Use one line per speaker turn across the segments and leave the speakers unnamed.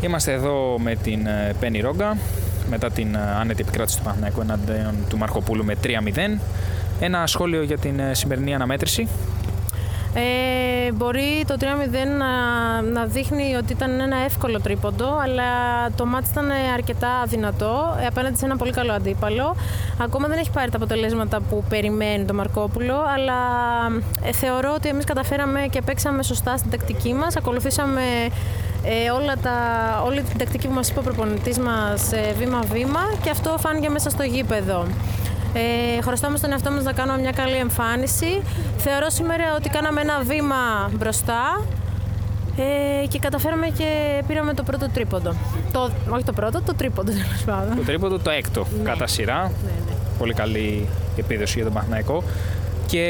Είμαστε εδώ με την Πένι Ρόγκα μετά την άνετη επικράτηση του Παναθηναϊκού εναντίον του Μαρκοπούλου με 3-0. Ένα σχόλιο για την σημερινή αναμέτρηση.
Ε, μπορεί το 3-0 να, να δείχνει ότι ήταν ένα εύκολο τρίποντο, αλλά το μάτι ήταν αρκετά δυνατό ε, απέναντι σε ένα πολύ καλό αντίπαλο. Ακόμα δεν έχει πάρει τα αποτελέσματα που περιμένει το Μαρκόπουλο, αλλά ε, θεωρώ ότι εμείς καταφέραμε και παίξαμε σωστά στην τακτική μας. Ακολουθήσαμε ε, όλα τα, όλη την τακτική που μας είπε ο προπονητής μας ε, βήμα-βήμα και αυτό φάνηκε μέσα στο γήπεδο. Ε, χρωστάμε στον εαυτό μας να κάνουμε μια καλή εμφάνιση. Θεωρώ σήμερα ότι κάναμε ένα βήμα μπροστά ε, και καταφέραμε και πήραμε το πρώτο τρίποντο. Το, όχι το πρώτο, το τρίποντο τέλος πάντων.
Το τρίποντο, το έκτο ναι. κατά σειρά.
Ναι, ναι.
Πολύ καλή επίδοση για τον Παναθηναϊκό. Και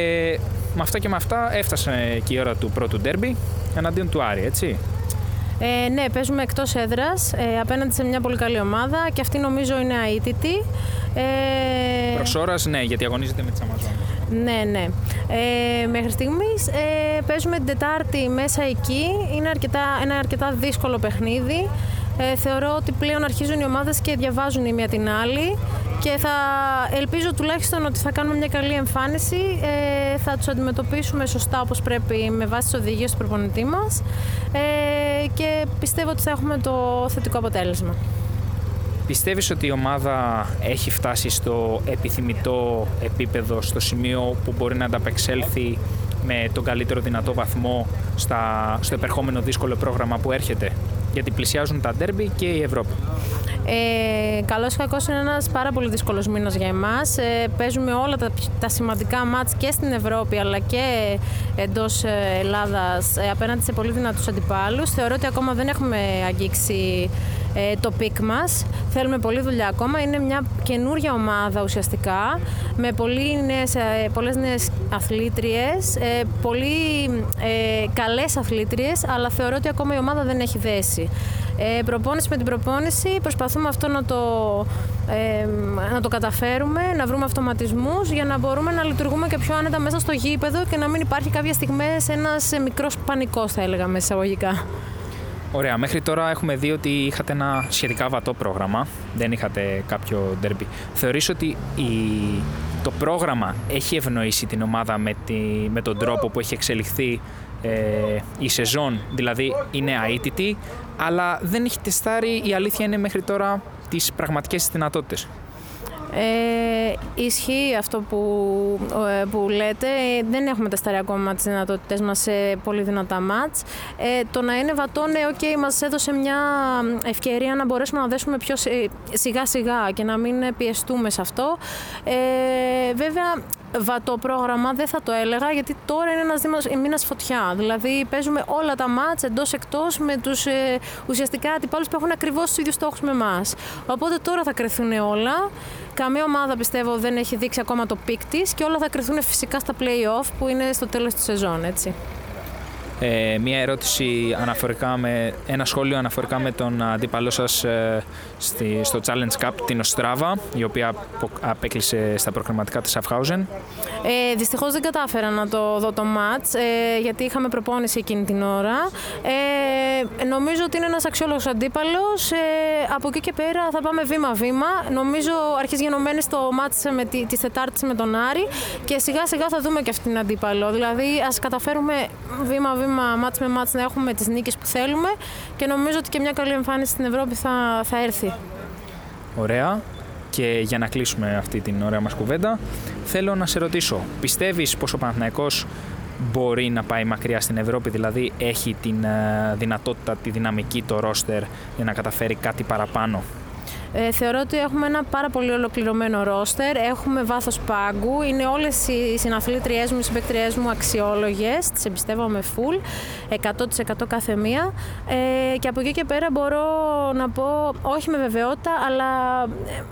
με αυτά και με αυτά έφτασε και η ώρα του πρώτου ντέρμπι εναντίον του Άρη, έτσι.
Ε, ναι, παίζουμε εκτός έδρας ε, απέναντι σε μια πολύ καλή ομάδα και αυτή νομίζω είναι αίτητη.
Ε, Προ ώρα, ναι, γιατί αγωνίζεται με τις Αμαζόνε.
Ναι, ναι. Ε, μέχρι στιγμής ε, παίζουμε την Τετάρτη μέσα εκεί. Είναι αρκετά, ένα αρκετά δύσκολο παιχνίδι. Ε, θεωρώ ότι πλέον αρχίζουν οι ομάδες και διαβάζουν η μία την άλλη και θα ελπίζω τουλάχιστον ότι θα κάνουμε μια καλή εμφάνιση, ε, θα τους αντιμετωπίσουμε σωστά όπως πρέπει με βάση τις οδηγίες του προπονητή μας ε, και πιστεύω ότι θα έχουμε το θετικό αποτέλεσμα.
Πιστεύεις ότι η ομάδα έχει φτάσει στο επιθυμητό επίπεδο, στο σημείο που μπορεί να ανταπεξέλθει με τον καλύτερο δυνατό βαθμό στα, στο επερχόμενο δύσκολο πρόγραμμα που έρχεται, γιατί πλησιάζουν τα ντέρμπι και η Ευρώπη.
Ε, Καλός ή κακός είναι ένας πάρα πολύ δύσκολος μήνας για εμάς. Ε, παίζουμε όλα τα, τα σημαντικά μάτς και στην Ευρώπη αλλά και εντός ε, Ελλάδας ε, απέναντι σε πολύ δυνατούς αντιπάλους. Θεωρώ ότι ακόμα δεν έχουμε αγγίξει ε, το peak μας. Θέλουμε πολλή δουλειά ακόμα. Είναι μια καινούργια ομάδα ουσιαστικά με πολύ νέες, ε, πολλές νέες αθλήτριες, ε, πολύ ε, καλές αθλήτριες, αλλά θεωρώ ότι ακόμα η ομάδα δεν έχει δέσει. Ε, προπόνηση με την προπόνηση προσπαθούμε αυτό να το, ε, να το καταφέρουμε, να βρούμε αυτοματισμούς για να μπορούμε να λειτουργούμε και πιο άνετα μέσα στο γήπεδο και να μην υπάρχει κάποια στιγμή ένας μικρός πανικός θα έλεγα μέσα εισαγωγικά.
Ωραία, μέχρι τώρα έχουμε δει ότι είχατε ένα σχετικά βατό πρόγραμμα, δεν είχατε κάποιο ντερμπι. Θεωρείς ότι η... το πρόγραμμα έχει ευνοήσει την ομάδα με, τη... με τον τρόπο που έχει εξελιχθεί ε, η σεζόν, δηλαδή είναι αίτητη, αλλά δεν έχει τεστάρει, η αλήθεια είναι μέχρι τώρα, τις πραγματικές δυνατότητες.
Ε, ισχύει αυτό που, ε, που λέτε. Ε, δεν έχουμε τεστάρει ακόμα τις δυνατότητες μας σε πολύ δυνατά ματς. Ε, το να είναι βατό, ναι, okay, μας έδωσε μια ευκαιρία να μπορέσουμε να δέσουμε πιο σιγά σιγά και να μην πιεστούμε σε αυτό. Ε, βέβαια, βατό πρόγραμμα δεν θα το έλεγα γιατί τώρα είναι ένας δήμος, μήνας φωτιά. Δηλαδή παίζουμε όλα τα ματς εντός εκτός με τους ε, ουσιαστικά αντιπάλους που έχουν ακριβώς τους ίδιους στόχους με εμάς. Οπότε τώρα θα κρυθούν όλα. Καμία ομάδα πιστεύω δεν έχει δείξει ακόμα το peak της και όλα θα κρυθούν φυσικά στα play-off που είναι στο τέλος της σεζόν, έτσι.
Ε, μία ερώτηση αναφορικά με, ένα σχόλιο αναφορικά με τον αντίπαλό σας ε, στη, στο Challenge Cup, την Οστράβα, η οποία απέκλεισε στα προκριματικά της Αφχάουζεν.
Ε, δυστυχώς δεν κατάφερα να το δω το match, ε, γιατί είχαμε προπόνηση εκείνη την ώρα. Ε, νομίζω ότι είναι ένας αξιόλογος αντίπαλος. Ε, από εκεί και πέρα θα πάμε βήμα-βήμα. Νομίζω αρχίζει γενομένη στο match με τη, της Τετάρτης με τον Άρη και σιγά σιγά θα δούμε και αυτήν την αντίπαλο. Δηλαδή ας καταφέρουμε βήμα-βήμα βήμα μάτς με μάτς να έχουμε τις νίκες που θέλουμε και νομίζω ότι και μια καλή εμφάνιση στην Ευρώπη θα, θα έρθει.
Ωραία. Και για να κλείσουμε αυτή την ωραία μας κουβέντα, θέλω να σε ρωτήσω, πιστεύεις πως ο Παναθηναϊκός μπορεί να πάει μακριά στην Ευρώπη, δηλαδή έχει την ε, δυνατότητα, τη δυναμική, το ρόστερ για να καταφέρει κάτι παραπάνω;
Ε, θεωρώ ότι έχουμε ένα πάρα πολύ ολοκληρωμένο ρόστερ, έχουμε βάθος πάγκου, είναι όλες οι συναθλήτριές μου, οι συμπεκτριές μου αξιόλογες, τις εμπιστεύομαι full, 100% κάθε μία ε, και από εκεί και πέρα μπορώ να πω, όχι με βεβαιότητα, αλλά ε,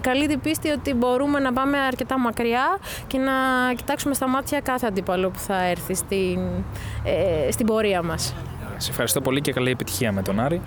καλή την πίστη ότι μπορούμε να πάμε αρκετά μακριά και να κοιτάξουμε στα μάτια κάθε αντίπαλο που θα έρθει στην, ε, στην πορεία μας.
Σε ευχαριστώ πολύ και καλή επιτυχία με τον Άρη.